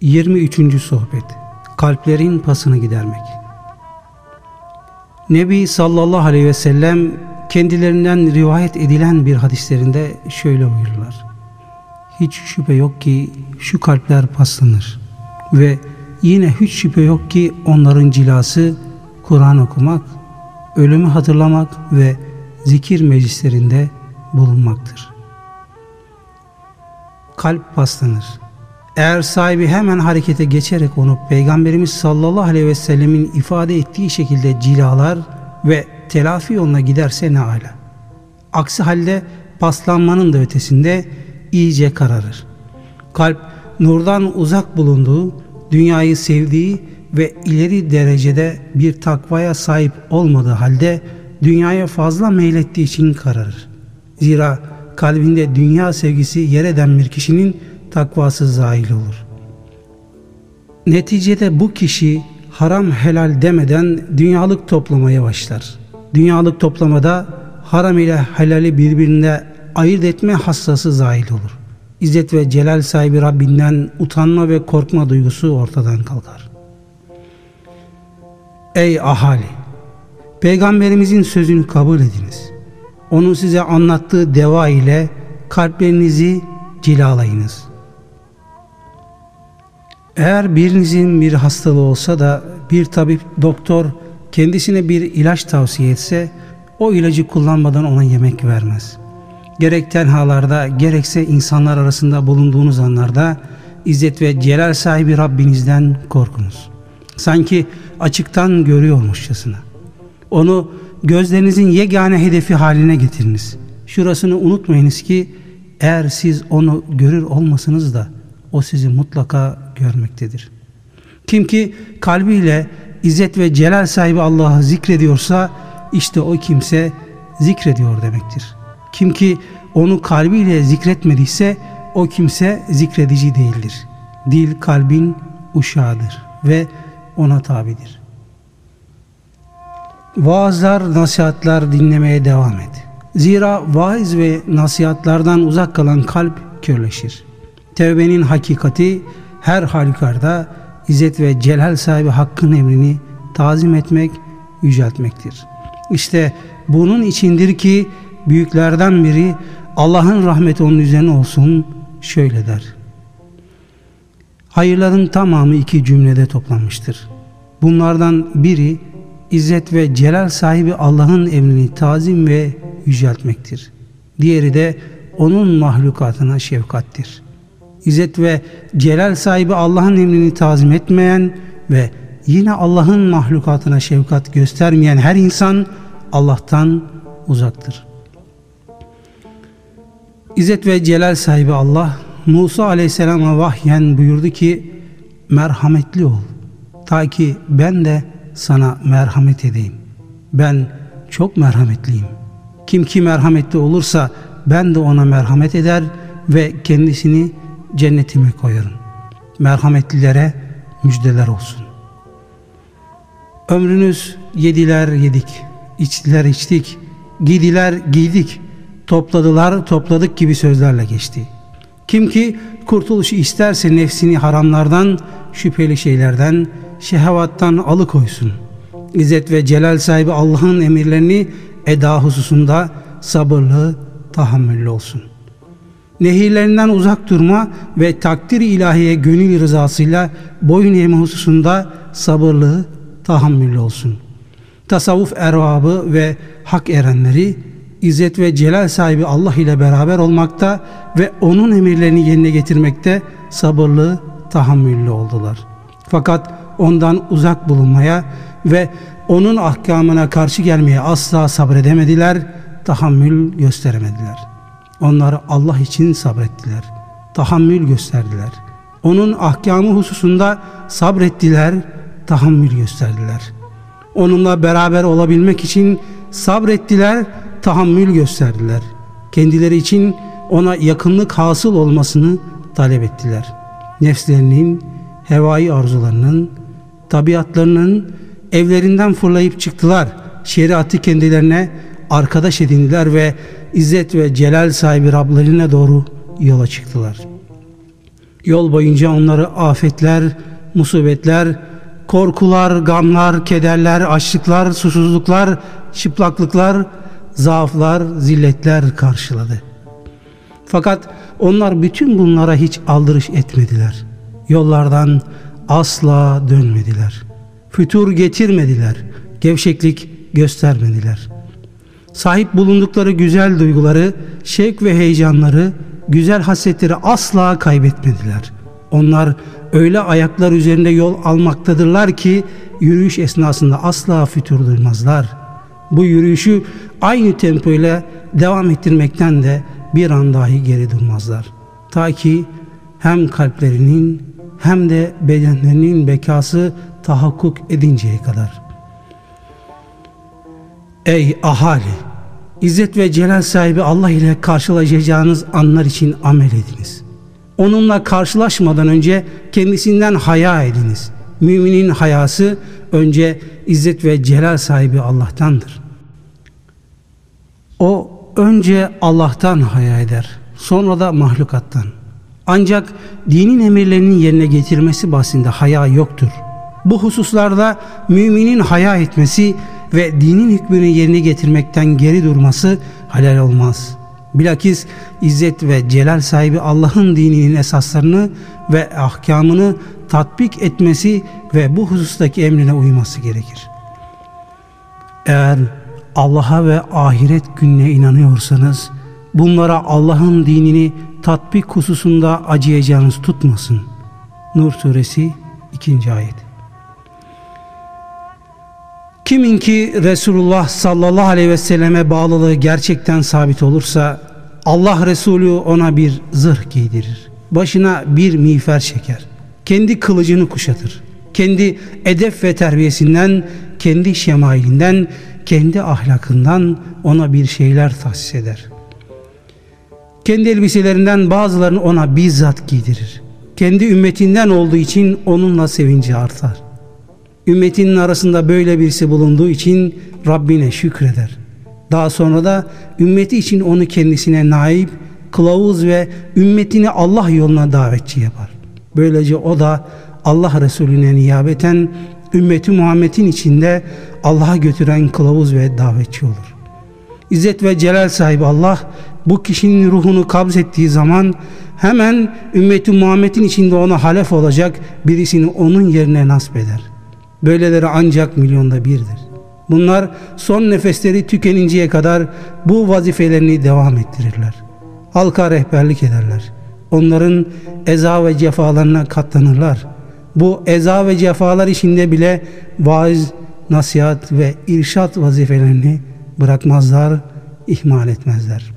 23. Sohbet Kalplerin pasını gidermek Nebi sallallahu aleyhi ve sellem kendilerinden rivayet edilen bir hadislerinde şöyle buyururlar. Hiç şüphe yok ki şu kalpler paslanır ve yine hiç şüphe yok ki onların cilası Kur'an okumak, ölümü hatırlamak ve zikir meclislerinde bulunmaktır. Kalp paslanır. Eğer sahibi hemen harekete geçerek onu Peygamberimiz sallallahu aleyhi ve sellemin ifade ettiği şekilde cilalar ve telafi yoluna giderse ne ala. Aksi halde paslanmanın da ötesinde iyice kararır. Kalp nurdan uzak bulunduğu, dünyayı sevdiği ve ileri derecede bir takvaya sahip olmadığı halde dünyaya fazla meylettiği için kararır. Zira kalbinde dünya sevgisi yer eden bir kişinin takvası zahil olur. Neticede bu kişi haram helal demeden dünyalık toplamaya başlar. Dünyalık toplamada haram ile helali birbirine ayırt etme hassası zahil olur. İzzet ve celal sahibi Rabbinden utanma ve korkma duygusu ortadan kalkar. Ey ahali! Peygamberimizin sözünü kabul ediniz. Onun size anlattığı deva ile kalplerinizi cilalayınız. Eğer birinizin bir hastalığı olsa da bir tabip doktor kendisine bir ilaç tavsiye etse o ilacı kullanmadan ona yemek vermez. Gerek tenhalarda gerekse insanlar arasında bulunduğunuz anlarda İzzet ve Celal sahibi Rabbinizden korkunuz. Sanki açıktan görüyormuşçasına. Onu gözlerinizin yegane hedefi haline getiriniz. Şurasını unutmayınız ki eğer siz onu görür olmasınız da o sizi mutlaka görmektedir. Kim ki kalbiyle İzzet ve Celal sahibi Allah'ı zikrediyorsa işte o kimse zikrediyor demektir. Kim ki onu kalbiyle zikretmediyse o kimse zikredici değildir. Dil kalbin uşağıdır ve ona tabidir. Vaazlar, nasihatler dinlemeye devam et. Zira vaiz ve nasihatlardan uzak kalan kalp körleşir. Tevbenin hakikati her halükarda İzzet ve Celal sahibi Hakk'ın emrini tazim etmek, yüceltmektir. İşte bunun içindir ki büyüklerden biri Allah'ın rahmeti onun üzerine olsun şöyle der. Hayırların tamamı iki cümlede toplanmıştır. Bunlardan biri İzzet ve Celal sahibi Allah'ın emrini tazim ve yüceltmektir. Diğeri de onun mahlukatına şefkattir. İzzet ve Celal sahibi Allah'ın emrini tazim etmeyen ve yine Allah'ın mahlukatına şefkat göstermeyen her insan Allah'tan uzaktır. İzzet ve Celal sahibi Allah Musa aleyhisselama vahyen buyurdu ki merhametli ol ta ki ben de sana merhamet edeyim. Ben çok merhametliyim. Kim ki merhametli olursa ben de ona merhamet eder ve kendisini cennetime koyarım. Merhametlilere müjdeler olsun. Ömrünüz yediler yedik, içtiler içtik, giydiler giydik, topladılar topladık gibi sözlerle geçti. Kim ki kurtuluşu isterse nefsini haramlardan, şüpheli şeylerden, şehvattan alıkoysun. İzzet ve celal sahibi Allah'ın emirlerini eda hususunda sabırlı, tahammüllü olsun. Nehirlerinden uzak durma ve takdir ilahiye gönül rızasıyla boyun eğme hususunda sabırlı, tahammüllü olsun. Tasavvuf ervabı ve hak erenleri İzzet ve celal sahibi Allah ile beraber olmakta ve onun emirlerini yerine getirmekte sabırlı, tahammüllü oldular. Fakat ondan uzak bulunmaya ve onun ahkamına karşı gelmeye asla sabredemediler, tahammül gösteremediler. Onlar Allah için sabrettiler, tahammül gösterdiler. Onun ahkamı hususunda sabrettiler, tahammül gösterdiler. Onunla beraber olabilmek için sabrettiler, tahammül gösterdiler. Kendileri için ona yakınlık hasıl olmasını talep ettiler. Nefslerinin, hevai arzularının, tabiatlarının evlerinden fırlayıp çıktılar. Şeriatı kendilerine arkadaş edindiler ve İzzet ve Celal sahibi Rablerine doğru yola çıktılar. Yol boyunca onları afetler, musibetler, korkular, gamlar, kederler, açlıklar, susuzluklar, çıplaklıklar, zaaflar, zilletler karşıladı. Fakat onlar bütün bunlara hiç aldırış etmediler. Yollardan asla dönmediler. Fütur getirmediler. Gevşeklik göstermediler. Sahip bulundukları güzel duyguları, şevk ve heyecanları, güzel hasretleri asla kaybetmediler. Onlar öyle ayaklar üzerinde yol almaktadırlar ki yürüyüş esnasında asla fütur duymazlar. Bu yürüyüşü aynı tempo ile devam ettirmekten de bir an dahi geri durmazlar. Ta ki hem kalplerinin hem de bedenlerinin bekası tahakkuk edinceye kadar. Ey ahali! İzzet ve celal sahibi Allah ile karşılaşacağınız anlar için amel ediniz. Onunla karşılaşmadan önce kendisinden haya ediniz. Müminin hayası önce İzzet ve celal sahibi Allah'tandır. O önce Allah'tan haya eder, sonra da mahlukattan. Ancak dinin emirlerinin yerine getirmesi bahsinde haya yoktur. Bu hususlarda müminin haya etmesi ve dinin hükmünü yerine getirmekten geri durması halal olmaz. Bilakis izzet ve celal sahibi Allah'ın dininin esaslarını ve ahkamını tatbik etmesi ve bu husustaki emrine uyması gerekir. Eğer Allah'a ve ahiret gününe inanıyorsanız bunlara Allah'ın dinini tatbik hususunda acıyacağınız tutmasın. Nur suresi 2. ayet. Kimin ki Resulullah sallallahu aleyhi ve selleme bağlılığı gerçekten sabit olursa Allah Resulü ona bir zırh giydirir. Başına bir miğfer çeker. Kendi kılıcını kuşatır. Kendi edep ve terbiyesinden, kendi şemailinden, kendi ahlakından ona bir şeyler tahsis eder. Kendi elbiselerinden bazılarını ona bizzat giydirir. Kendi ümmetinden olduğu için onunla sevinci artar. Ümmetinin arasında böyle birisi bulunduğu için Rabbine şükreder. Daha sonra da ümmeti için onu kendisine naip, kılavuz ve ümmetini Allah yoluna davetçi yapar. Böylece o da Allah Resulüne niyabeten ümmeti Muhammed'in içinde Allah'a götüren kılavuz ve davetçi olur. İzzet ve celal sahibi Allah bu kişinin ruhunu kabz ettiği zaman hemen ümmeti Muhammed'in içinde ona halef olacak birisini onun yerine nasip eder. Böyleleri ancak milyonda birdir. Bunlar son nefesleri tükeninceye kadar bu vazifelerini devam ettirirler. Halka rehberlik ederler. Onların eza ve cefalarına katlanırlar. Bu eza ve cefalar içinde bile vaaz, nasihat ve irşat vazifelerini bırakmazlar, ihmal etmezler.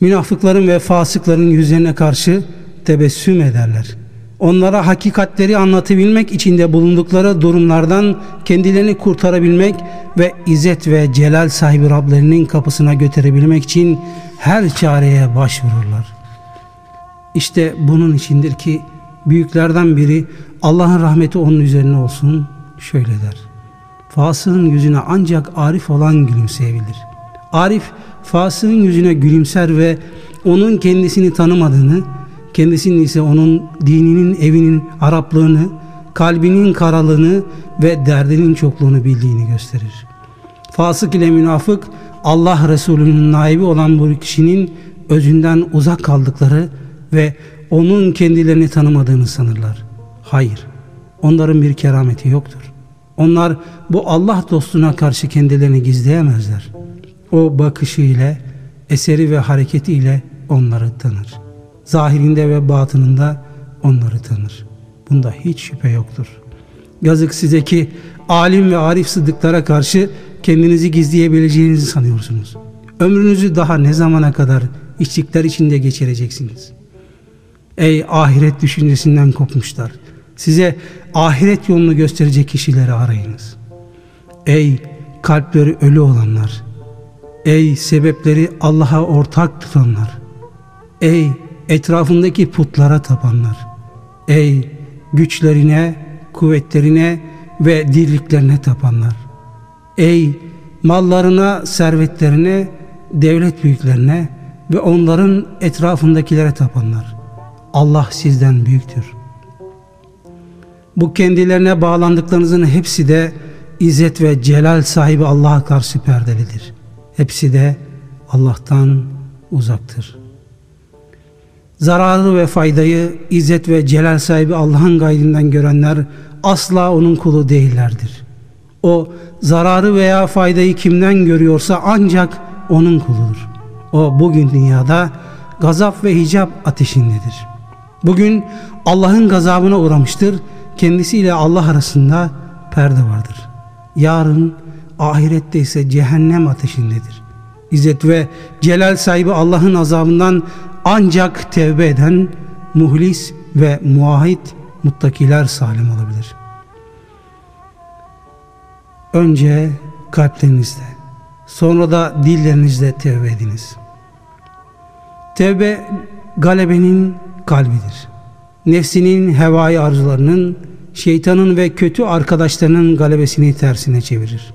Münafıkların ve fasıkların yüzlerine karşı tebessüm ederler. Onlara hakikatleri anlatabilmek içinde bulundukları durumlardan kendilerini kurtarabilmek ve izzet ve celal sahibi Rablerinin kapısına götürebilmek için her çareye başvururlar. İşte bunun içindir ki büyüklerden biri Allah'ın rahmeti onun üzerine olsun şöyle der. Fasığın yüzüne ancak arif olan gülümseyebilir. Arif fasığın yüzüne gülümser ve onun kendisini tanımadığını, kendisinin ise onun dininin evinin Araplığını, kalbinin karalığını ve derdinin çokluğunu bildiğini gösterir. Fasık ile münafık Allah Resulü'nün naibi olan bu kişinin özünden uzak kaldıkları ve onun kendilerini tanımadığını sanırlar. Hayır, onların bir kerameti yoktur. Onlar bu Allah dostuna karşı kendilerini gizleyemezler. O bakışı ile, eseri ve hareketi ile onları tanır. Zahirinde ve batınında onları tanır. Bunda hiç şüphe yoktur. Yazık size ki alim ve arif sıddıklara karşı kendinizi gizleyebileceğinizi sanıyorsunuz. Ömrünüzü daha ne zamana kadar içlikler içinde geçireceksiniz? Ey ahiret düşüncesinden kopmuşlar. Size ahiret yolunu gösterecek kişileri arayınız. Ey kalpleri ölü olanlar. Ey sebepleri Allah'a ortak tutanlar. Ey etrafındaki putlara tapanlar. Ey güçlerine, kuvvetlerine ve dirliklerine tapanlar. Ey mallarına, servetlerine, devlet büyüklerine ve onların etrafındakilere tapanlar. Allah sizden büyüktür. Bu kendilerine bağlandıklarınızın hepsi de İzzet ve Celal sahibi Allah'a karşı perdelidir. Hepsi de Allah'tan uzaktır. Zararı ve faydayı İzzet ve Celal sahibi Allah'ın gaydinden görenler asla onun kulu değillerdir. O zararı veya faydayı kimden görüyorsa ancak onun kuludur. O bugün dünyada gazap ve hicap ateşindedir. Bugün Allah'ın gazabına uğramıştır. Kendisiyle Allah arasında perde vardır. Yarın ahirette ise cehennem ateşindedir. İzzet ve celal sahibi Allah'ın azabından ancak tevbe eden muhlis ve muahit muttakiler salim olabilir. Önce kalplerinizde, sonra da dillerinizde tevbe ediniz. Tevbe galebenin kalbidir. Nefsinin hevai arzularının, şeytanın ve kötü arkadaşlarının galebesini tersine çevirir.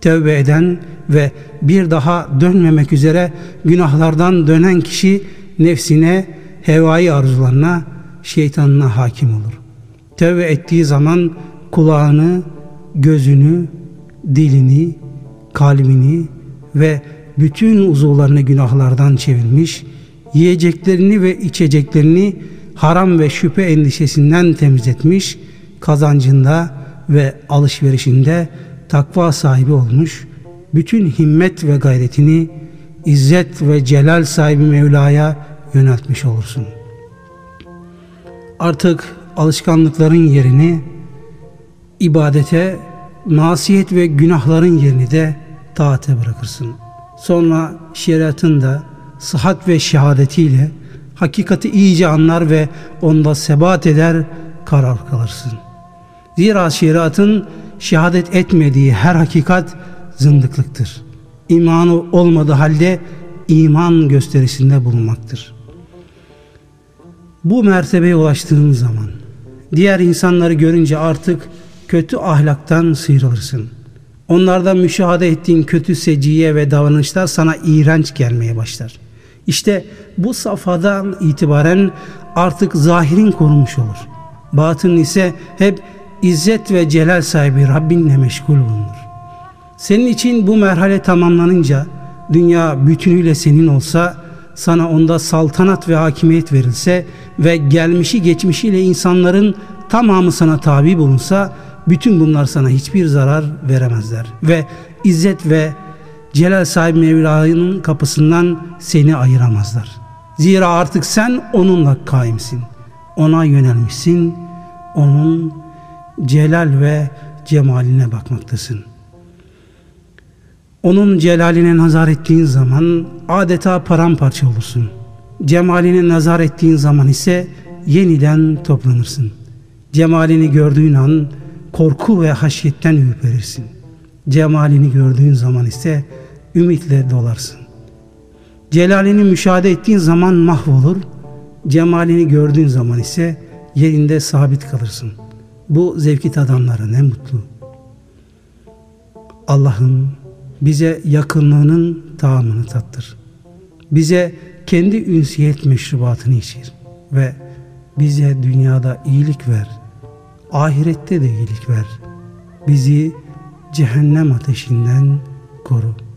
Tevbe eden ve bir daha dönmemek üzere günahlardan dönen kişi nefsine, hevai arzularına, şeytanına hakim olur. Tevbe ettiği zaman kulağını, gözünü, dilini, kalbini ve bütün uzuvlarını günahlardan çevirmiş, yiyeceklerini ve içeceklerini haram ve şüphe endişesinden temizletmiş, kazancında ve alışverişinde takva sahibi olmuş, bütün himmet ve gayretini izzet ve celal sahibi Mevla'ya yöneltmiş olursun. Artık alışkanlıkların yerini ibadete, masiyet ve günahların yerini de taate bırakırsın. Sonra şeriatın da sıhhat ve şehadetiyle hakikati iyice anlar ve onda sebat eder, karar kalırsın. Zira şeriatın şehadet etmediği her hakikat zındıklıktır. İmanı olmadığı halde iman gösterisinde bulunmaktır. Bu mertebeye ulaştığın zaman diğer insanları görünce artık kötü ahlaktan sıyrılırsın. Onlardan müşahede ettiğin kötü seciye ve davranışlar sana iğrenç gelmeye başlar. İşte bu safhadan itibaren artık zahirin korunmuş olur. Batın ise hep izzet ve celal sahibi Rabbinle meşgul bulunur. Senin için bu merhale tamamlanınca dünya bütünüyle senin olsa sana onda saltanat ve hakimiyet verilse ve gelmişi geçmişiyle insanların tamamı sana tabi bulunsa bütün bunlar sana hiçbir zarar veremezler ve izzet ve celal sahibi Mevla'nın kapısından seni ayıramazlar. Zira artık sen onunla kaimsin. Ona yönelmişsin. Onun celal ve cemaline bakmaktasın. Onun celaline nazar ettiğin zaman adeta paramparça olursun. Cemaline nazar ettiğin zaman ise yeniden toplanırsın. Cemalini gördüğün an korku ve haşyetten ürperirsin. Cemalini gördüğün zaman ise ümitle dolarsın. Celalini müşahede ettiğin zaman mahvolur, cemalini gördüğün zaman ise yerinde sabit kalırsın. Bu zevki tadanlara ne mutlu. Allah'ım bize yakınlığının tamamını tattır. Bize kendi ünsiyet meşrubatını içir ve bize dünyada iyilik ver, ahirette de iyilik ver. Bizi cehennem ateşinden koru.''